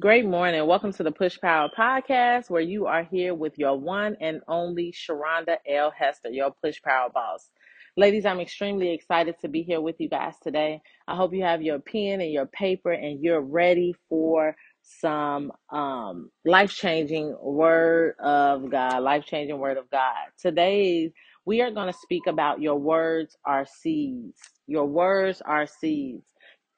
Great morning. Welcome to the Push Power Podcast, where you are here with your one and only Sharonda L. Hester, your Push Power boss. Ladies, I'm extremely excited to be here with you guys today. I hope you have your pen and your paper and you're ready for some um, life changing word of God, life changing word of God. Today, we are going to speak about your words are seeds. Your words are seeds.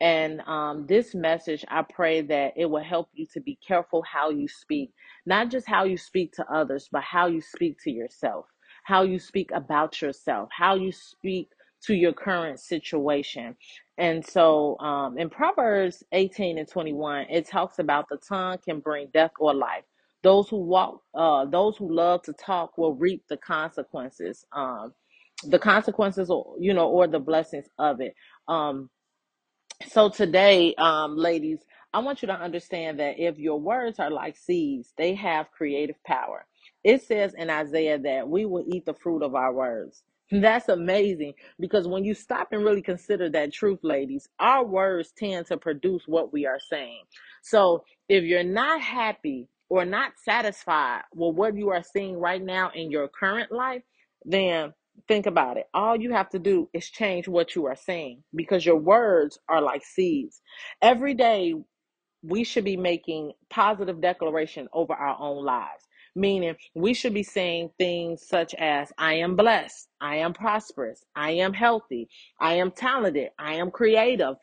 And um, this message, I pray that it will help you to be careful how you speak, not just how you speak to others, but how you speak to yourself, how you speak about yourself, how you speak to your current situation. And so um, in Proverbs 18 and 21, it talks about the tongue can bring death or life. Those who walk, uh, those who love to talk will reap the consequences, um, the consequences, or you know, or the blessings of it. Um, so today, um, ladies, I want you to understand that if your words are like seeds, they have creative power. It says in Isaiah that we will eat the fruit of our words. That's amazing because when you stop and really consider that truth, ladies, our words tend to produce what we are saying. So if you're not happy or not satisfied with what you are seeing right now in your current life, then Think about it. All you have to do is change what you are saying because your words are like seeds. Every day we should be making positive declaration over our own lives. Meaning, we should be saying things such as, I am blessed, I am prosperous, I am healthy, I am talented, I am creative,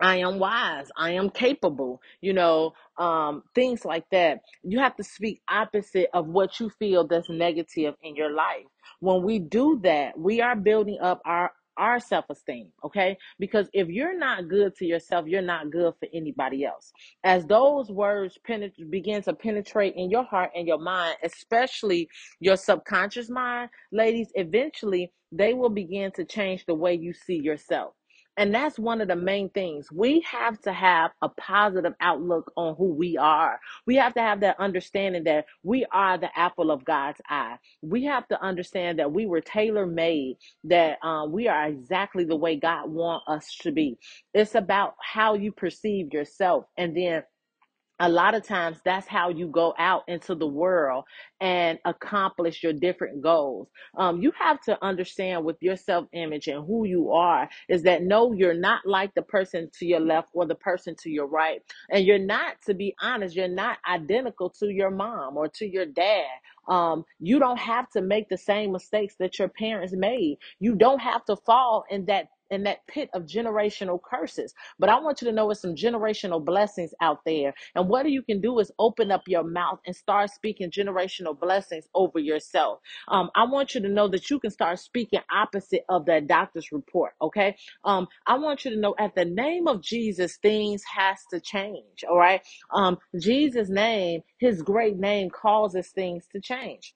I am wise. I am capable. You know, um, things like that. You have to speak opposite of what you feel that's negative in your life. When we do that, we are building up our our self-esteem okay because if you're not good to yourself you're not good for anybody else as those words penet- begin to penetrate in your heart and your mind especially your subconscious mind ladies eventually they will begin to change the way you see yourself and that's one of the main things. We have to have a positive outlook on who we are. We have to have that understanding that we are the apple of God's eye. We have to understand that we were tailor made, that um, we are exactly the way God wants us to be. It's about how you perceive yourself. And then a lot of times that's how you go out into the world and accomplish your different goals. Um, you have to understand with your self-image and who you are is that no you're not like the person to your left or the person to your right. And you're not to be honest you're not identical to your mom or to your dad. Um, you don't have to make the same mistakes that your parents made. You don't have to fall in that in that pit of generational curses but I want you to know it's some generational blessings out there. And what you can do is open up your mouth and start speaking generational blessings over yourself. Um, I want you to know that you can start speaking opposite of that doctor's report. Okay. Um, I want you to know at the name of Jesus, things has to change. All right. Um, Jesus' name, his great name causes things to change.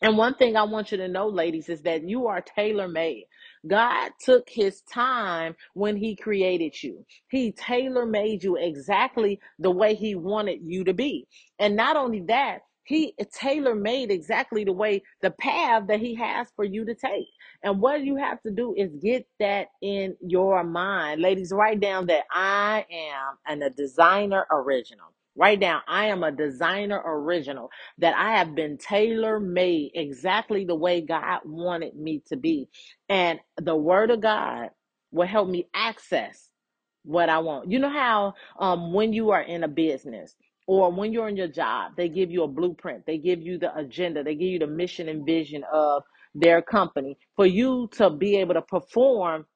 And one thing I want you to know, ladies, is that you are tailor made. God took his time when he created you. He tailor made you exactly the way he wanted you to be. And not only that, he tailor made exactly the way, the path that he has for you to take. And what you have to do is get that in your mind. Ladies, write down that I am an, a designer original. Write now, I am a designer original that I have been tailor made exactly the way God wanted me to be. And the word of God will help me access what I want. You know how um when you are in a business or when you're in your job, they give you a blueprint, they give you the agenda, they give you the mission and vision of their company for you to be able to perform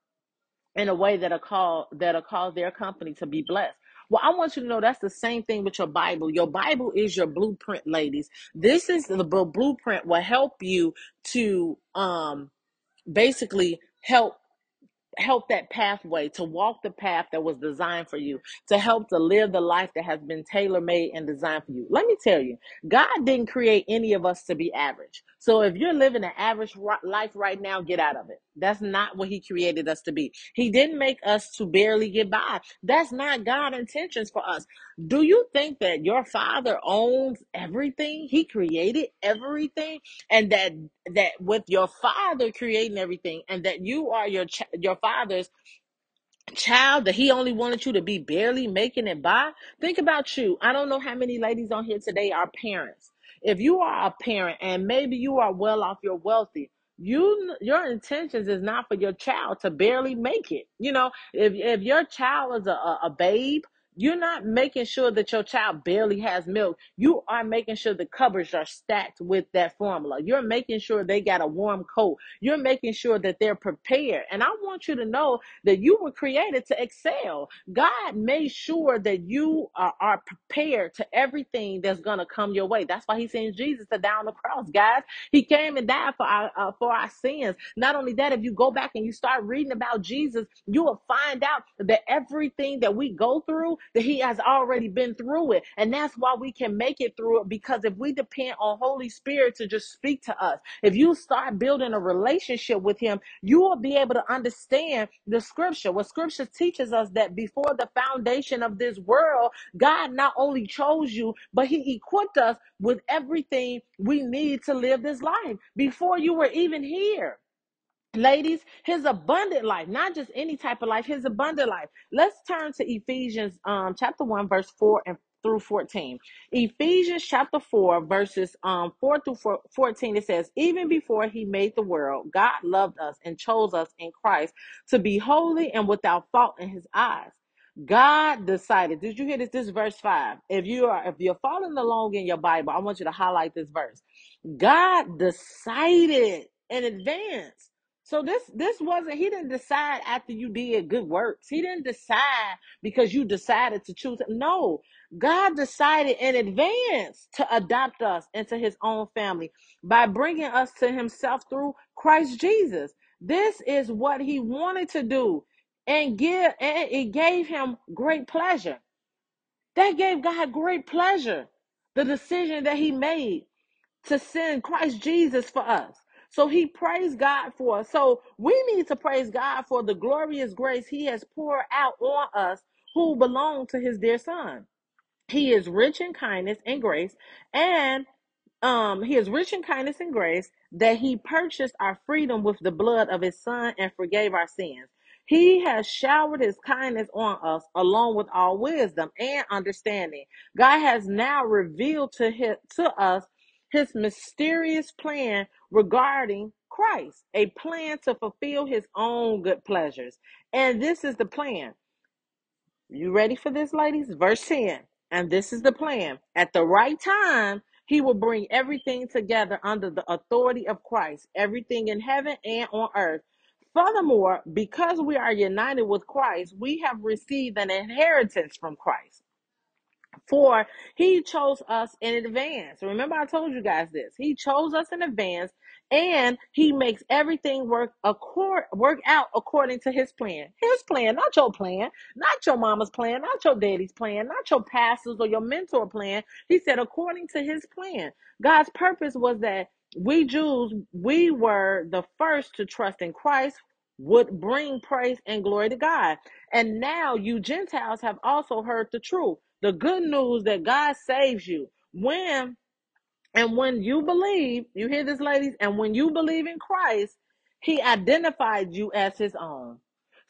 in a way that'll call that'll cause their company to be blessed. Well, I want you to know that's the same thing with your Bible. Your Bible is your blueprint, ladies. This is the blueprint will help you to um basically help help that pathway to walk the path that was designed for you to help to live the life that has been tailor made and designed for you. Let me tell you god didn't create any of us to be average. So if you're living an average life right now get out of it. That's not what he created us to be. He didn't make us to barely get by. That's not god's intentions for us. Do you think that your father owns everything? He created everything and that that with your father creating everything and that you are your your father's child that he only wanted you to be barely making it by. Think about you. I don't know how many ladies on here today are parents. If you are a parent and maybe you are well off, you're wealthy. You your intentions is not for your child to barely make it. You know, if if your child is a, a, a babe, you're not making sure that your child barely has milk. You are making sure the cupboards are stacked with that formula. You're making sure they got a warm coat. You're making sure that they're prepared. And I want you to know that you were created to excel. God made sure that you are, are prepared to everything that's going to come your way. That's why he sent Jesus to die on the cross, guys. He came and died for our uh, for our sins. Not only that, if you go back and you start reading about Jesus, you will find out that everything that we go through, that he has already been through it. And that's why we can make it through it because if we depend on Holy Spirit to just speak to us, if you start building a relationship with him, you will be able to understand the scripture. What scripture teaches us that before the foundation of this world, God not only chose you, but he equipped us with everything we need to live this life before you were even here. Ladies, his abundant life, not just any type of life, his abundant life. Let's turn to Ephesians um chapter 1 verse 4 and through 14. Ephesians chapter 4 verses um 4 through 14 it says, "Even before he made the world, God loved us and chose us in Christ to be holy and without fault in his eyes." God decided. Did you hear this? This is verse 5. If you are if you're following along in your Bible, I want you to highlight this verse. God decided in advance. So this this wasn't he didn't decide after you did good works. He didn't decide because you decided to choose. No, God decided in advance to adopt us into his own family by bringing us to himself through Christ Jesus. This is what he wanted to do and give and it gave him great pleasure. That gave God great pleasure. The decision that he made to send Christ Jesus for us. So he praised God for us. So we need to praise God for the glorious grace he has poured out on us who belong to his dear son. He is rich in kindness and grace and um he is rich in kindness and grace that he purchased our freedom with the blood of his son and forgave our sins he has showered his kindness on us along with all wisdom and understanding god has now revealed to his, to us his mysterious plan regarding christ a plan to fulfill his own good pleasures and this is the plan you ready for this, ladies? Verse 10. And this is the plan. At the right time, he will bring everything together under the authority of Christ, everything in heaven and on earth. Furthermore, because we are united with Christ, we have received an inheritance from Christ. For he chose us in advance. Remember, I told you guys this. He chose us in advance and he makes everything work accord work out according to his plan. His plan, not your plan, not your mama's plan, not your daddy's plan, not your pastor's or your mentor plan. He said according to his plan. God's purpose was that we Jews, we were the first to trust in Christ would bring praise and glory to God. And now you Gentiles have also heard the truth. The good news that God saves you. When and when you believe, you hear this, ladies, and when you believe in Christ, He identified you as His own.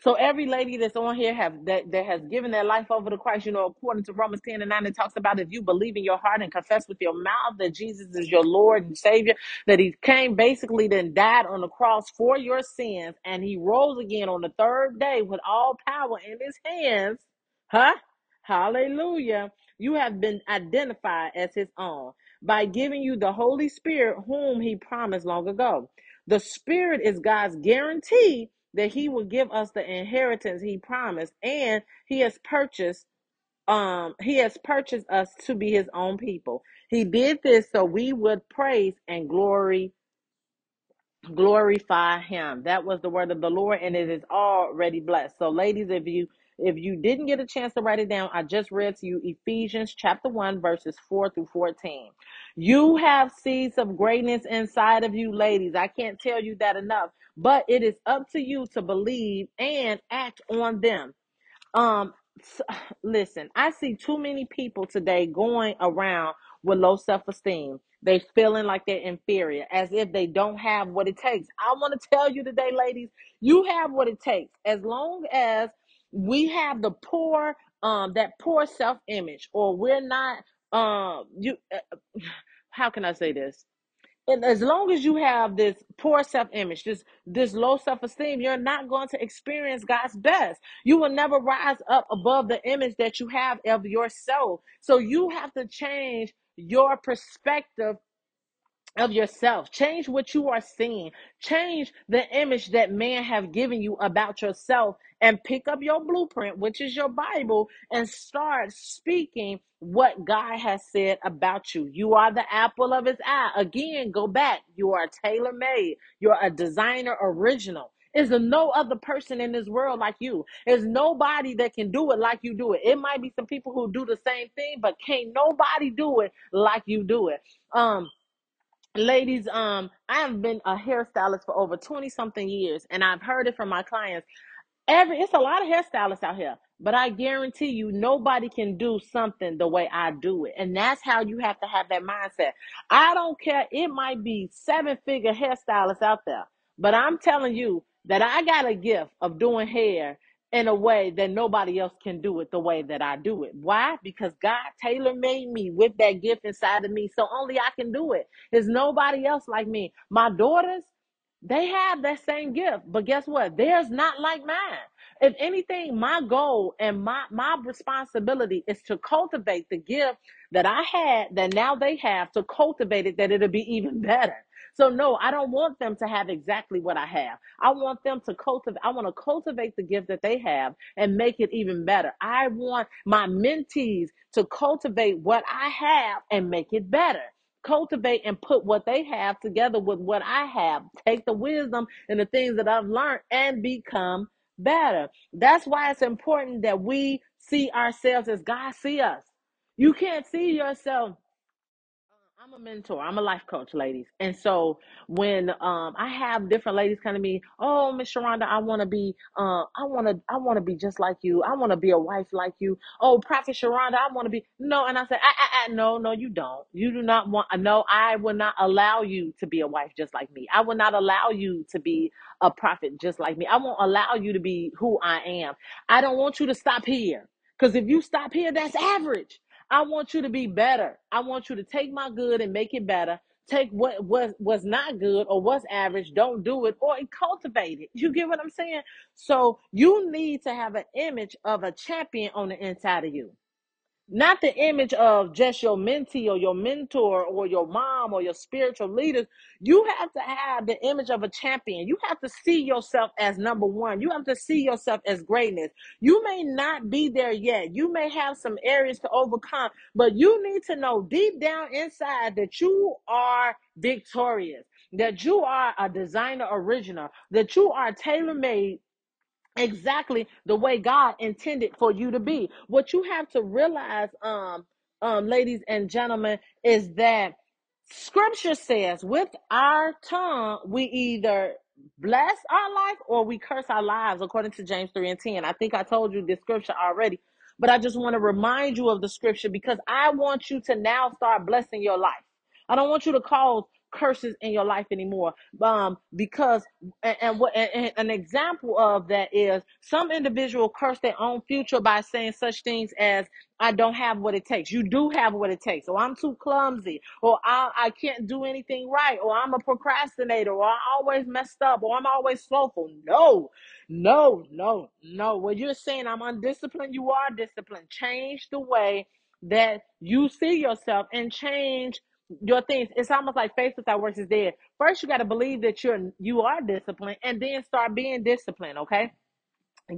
So every lady that's on here have that, that has given their life over to Christ, you know, according to Romans 10 and 9, it talks about if you believe in your heart and confess with your mouth that Jesus is your Lord and Savior, that He came basically then died on the cross for your sins, and He rose again on the third day with all power in His hands. Huh? Hallelujah. You have been identified as His own by giving you the Holy Spirit, whom He promised long ago. The Spirit is God's guarantee that He will give us the inheritance He promised, and He has purchased. Um, he has purchased us to be his own people. He did this so we would praise and glory glorify him that was the word of the lord and it is already blessed so ladies if you if you didn't get a chance to write it down i just read to you ephesians chapter 1 verses 4 through 14 you have seeds of greatness inside of you ladies i can't tell you that enough but it is up to you to believe and act on them um, listen, I see too many people today going around with low self esteem. They feeling like they're inferior, as if they don't have what it takes. I want to tell you today, ladies, you have what it takes. As long as we have the poor um that poor self-image or we're not um you uh, how can i say this? And as long as you have this poor self-image this this low self-esteem you're not going to experience god's best. You will never rise up above the image that you have of yourself. So you have to change your perspective of yourself. Change what you are seeing. Change the image that man have given you about yourself and pick up your blueprint which is your bible and start speaking what god has said about you. You are the apple of his eye. Again go back. You are tailor made you're a designer original. Is no other person in this world like you? There's nobody that can do it like you do it. It might be some people who do the same thing, but can't nobody do it like you do it. Um, ladies um i have been a hairstylist for over 20 something years and i've heard it from my clients Every it's a lot of hairstylists out here, but I guarantee you nobody can do something the way I do it. And that's how you have to have that mindset. I don't care, it might be seven figure hairstylists out there, but I'm telling you that I got a gift of doing hair in a way that nobody else can do it the way that I do it. Why? Because God tailor made me with that gift inside of me, so only I can do it. There's nobody else like me. My daughters, they have that same gift, but guess what? Theirs not like mine. If anything, my goal and my my responsibility is to cultivate the gift that I had that now they have to cultivate it that it'll be even better. So no, I don't want them to have exactly what I have. I want them to cultivate I want to cultivate the gift that they have and make it even better. I want my mentees to cultivate what I have and make it better cultivate and put what they have together with what I have. Take the wisdom and the things that I've learned and become better. That's why it's important that we see ourselves as God see us. You can't see yourself I'm a mentor. I'm a life coach, ladies. And so when um I have different ladies come to me, oh Miss Sharonda, I want to be uh I want to I want to be just like you. I want to be a wife like you. Oh Prophet Sharonda, I want to be no. And I said, ah, ah, ah, no, no, you don't. You do not want. No, I will not allow you to be a wife just like me. I will not allow you to be a prophet just like me. I won't allow you to be who I am. I don't want you to stop here. Because if you stop here, that's average. I want you to be better. I want you to take my good and make it better. Take what was was not good or was average, don't do it or cultivate it. You get what I'm saying? So you need to have an image of a champion on the inside of you not the image of just your mentee or your mentor or your mom or your spiritual leaders. You have to have the image of a champion. You have to see yourself as number one. You have to see yourself as greatness. You may not be there yet. You may have some areas to overcome, but you need to know deep down inside that you are victorious, that you are a designer original, that you are tailor made exactly the way God intended for you to be. What you have to realize, um, um, ladies and gentlemen, is that scripture says with our tongue we either bless our life or we curse our lives according to James 3 and 10. I think I told you this scripture already, but I just want to remind you of the scripture because I want you to now start blessing your life. I don't want you to cause curses in your life anymore. Um, because and, what and, and an example of that is some individual curse their own future by saying such things as I don't have what it takes. You do have what it takes. Or I'm too clumsy. Or I, I can't do anything right. Or I'm a procrastinator. Or I always messed up. Or I'm always slowful. No, no, no, no. When you're saying I'm undisciplined, you are disciplined. Change the way that you see yourself and change your things. It's almost like faith without works is dead. First, you got to believe that you're you are disciplined, and then start being disciplined. Okay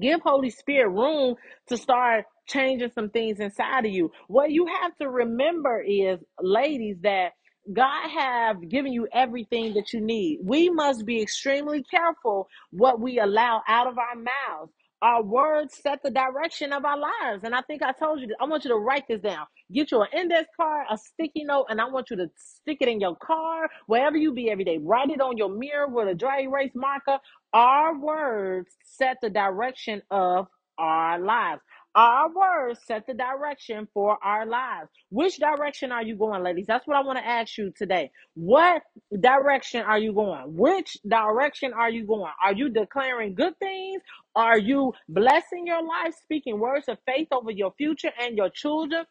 give holy spirit room to start changing some things inside of you what you have to remember is ladies that god have given you everything that you need we must be extremely careful what we allow out of our mouths our words set the direction of our lives and i think i told you this. i want you to write this down get you an index card a sticky note and i want you to stick it in your car wherever you be every day write it on your mirror with a dry erase marker our words set the direction of our lives. Our words set the direction for our lives. Which direction are you going, ladies? That's what I want to ask you today. What direction are you going? Which direction are you going? Are you declaring good things? Are you blessing your life, speaking words of faith over your future and your children?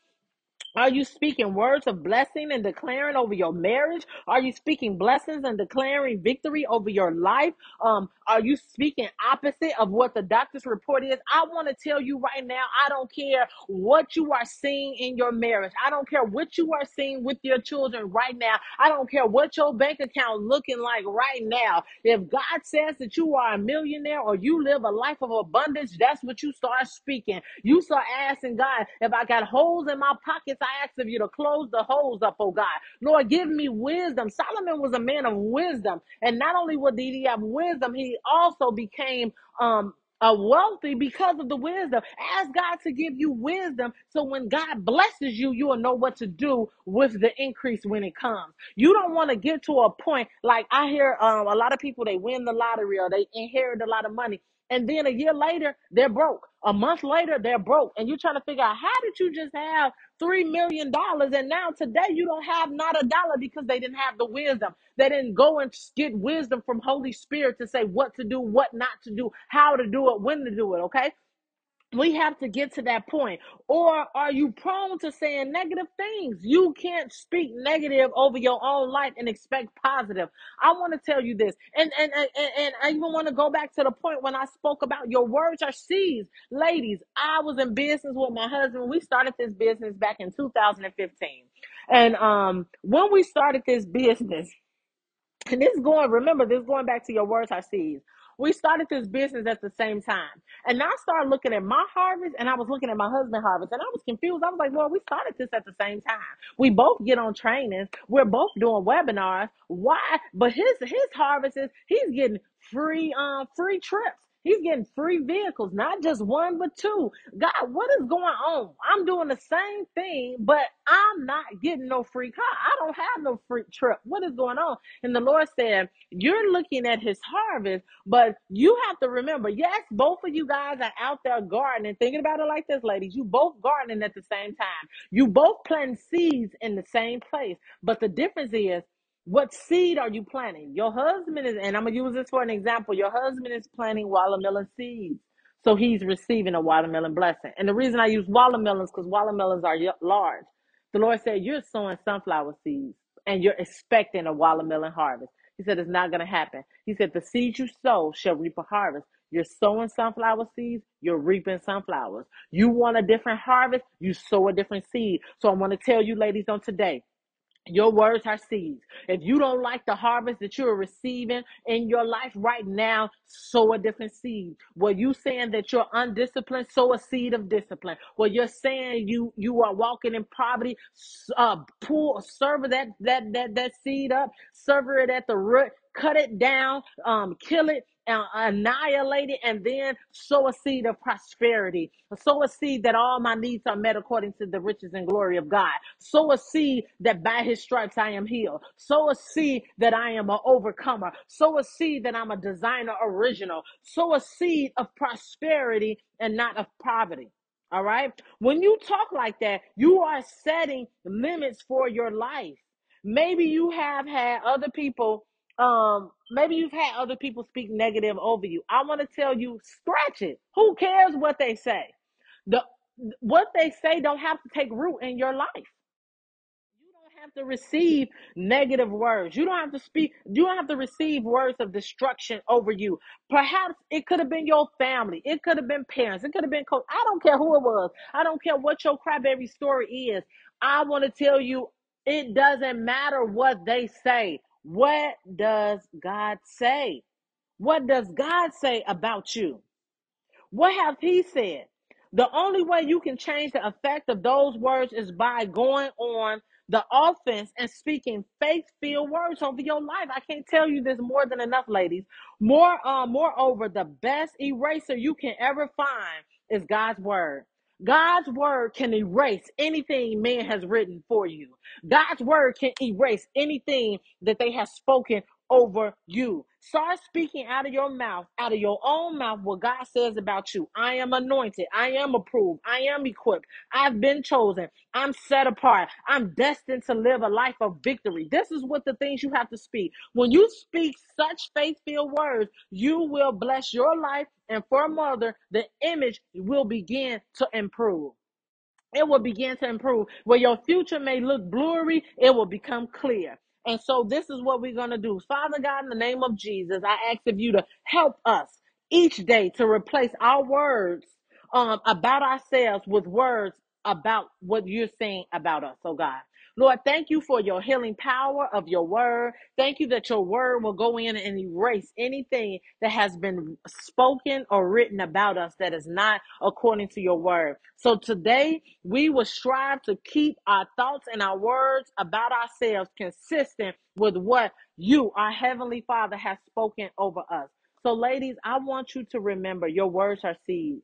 Are you speaking words of blessing and declaring over your marriage? Are you speaking blessings and declaring victory over your life? Um, are you speaking opposite of what the doctor's report is? I want to tell you right now, I don't care what you are seeing in your marriage. I don't care what you are seeing with your children right now. I don't care what your bank account looking like right now. If God says that you are a millionaire or you live a life of abundance, that's what you start speaking. You start asking God, if I got holes in my pockets, I ask of you to close the holes up, oh God. Lord, give me wisdom. Solomon was a man of wisdom. And not only did he have wisdom, he also became um wealthy because of the wisdom. Ask God to give you wisdom so when God blesses you, you will know what to do with the increase when it comes. You don't want to get to a point like I hear um, a lot of people, they win the lottery or they inherit a lot of money. And then a year later, they're broke. A month later, they're broke. And you're trying to figure out how did you just have $3 million and now today you don't have not a dollar because they didn't have the wisdom. They didn't go and get wisdom from Holy Spirit to say what to do, what not to do, how to do it, when to do it, okay? We have to get to that point. Or are you prone to saying negative things? You can't speak negative over your own life and expect positive. I want to tell you this. And and and, and i even want to go back to the point when i spoke about your words are seeds. Ladies i was in business with my husband. We started this business back in 2015 and um when we started this business and this going, remember, this going back to your words I seeds. We started this business at the same time. And I started looking at my harvest and I was looking at my husband's harvest. And I was confused. I was like, well, we started this at the same time. We both get on trainings. We're both doing webinars. Why? But his his harvest is he's getting free um free trips. He's getting free vehicles, not just one, but two. God, what is going on? I'm doing the same thing, but I'm not getting no free car. I don't have no free trip. What is going on? And the Lord said, You're looking at his harvest, but you have to remember, yes, both of you guys are out there gardening. Thinking about it like this, ladies. You both gardening at the same time. You both planting seeds in the same place. But the difference is, what seed are you planting? Your husband is, and I'm gonna use this for an example. Your husband is planting watermelon seeds. So he's receiving a watermelon blessing. And the reason I use watermelons because watermelons are large. The Lord said, You're sowing sunflower seeds and you're expecting a watermelon harvest. He said, It's not to happen. He said, The seeds you sow shall reap a harvest. You're sowing sunflower seeds, you're reaping sunflowers. You want a different harvest, you sow a different seed. So I want to tell you, ladies, on today. Your words are seeds. If you don't like the harvest that you're receiving in your life right now, sow a different seed. Were you saying that you're undisciplined, sow a seed of discipline. Were you're saying you you are walking in poverty, uh, pull, serve that that that that seed up, sever it at the root, cut it down, um, kill it, uh, annihilate it, and then sow a seed of prosperity. Sow a seed that all my needs are met according to the riches and glory of God. Sow a seed that by his stripes I am healed. Sow a seed that I am an overcomer. Sow a seed that I'm a designer original. Sow a seed of prosperity and not of poverty. All right. When you talk like that, you are setting limits for your life. Maybe you have had other people um maybe you've had other people speak negative over you i want to tell you scratch it who cares what they say the what they say don't have to take root in your life you don't have to receive negative words. You don't have to speak, you don't have to receive words of destruction over you. Perhaps it could have been your family, it could have been parents, it could have been coach. I don't care who it was. I don't care what your crybaby story is. I want to tell you it doesn't matter what they say. What does God say? What does God say about you? What have he said? The only way you can change the effect of those words is by going on the offense and speaking faith-filled words over your life. I can't tell you this more than enough, ladies. More, uh, moreover, the best eraser you can ever find is God's word. God's word can erase anything man has written for you. God's word can erase anything that they have spoken over you. Start speaking out of your mouth, out of your own mouth, what God says about you. I am anointed. I am approved. I am equipped. I've been chosen. I'm set apart. I'm destined to live a life of victory. This is what the things you have to speak. When you speak such faith filled words, you will bless your life. And for a mother, the image will begin to improve it will begin to improve. Where your future may look blurry, it will become clear. And so this is what we're going to do. Father God, in the name of Jesus, I ask of you to help us each day to replace our words um, about ourselves with words about what you're saying about us, oh God. Lord, thank you for your healing power of your word. Thank you that your word will go in and erase anything that has been spoken or written about us that is not according to your word. So today, we will strive to keep our thoughts and our words about ourselves consistent with what you, our Heavenly Father, has spoken over us. So, ladies, I want you to remember your words are seeds.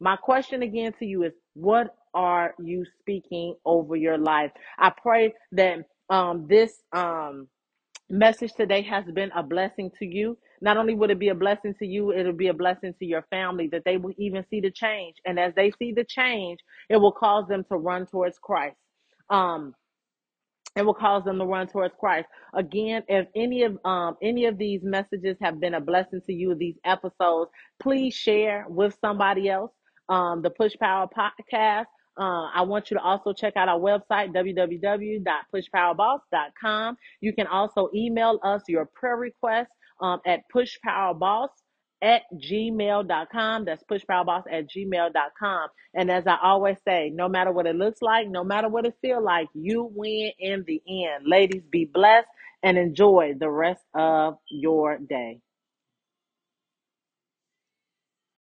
My question again to you is what are you speaking over your life? I pray that um, this um, message today has been a blessing to you. Not only would it be a blessing to you, it'll be a blessing to your family that they will even see the change. And as they see the change, it will cause them to run towards Christ. Um, it will cause them to run towards Christ. Again, if any of um any of these messages have been a blessing to you, these episodes, please share with somebody else. Um, the Push Power Podcast. Uh, I want you to also check out our website, www.pushpowerboss.com. You can also email us your prayer requests um, at pushpowerboss at gmail.com. That's pushpowerboss at gmail.com. And as I always say, no matter what it looks like, no matter what it feels like, you win in the end. Ladies, be blessed and enjoy the rest of your day.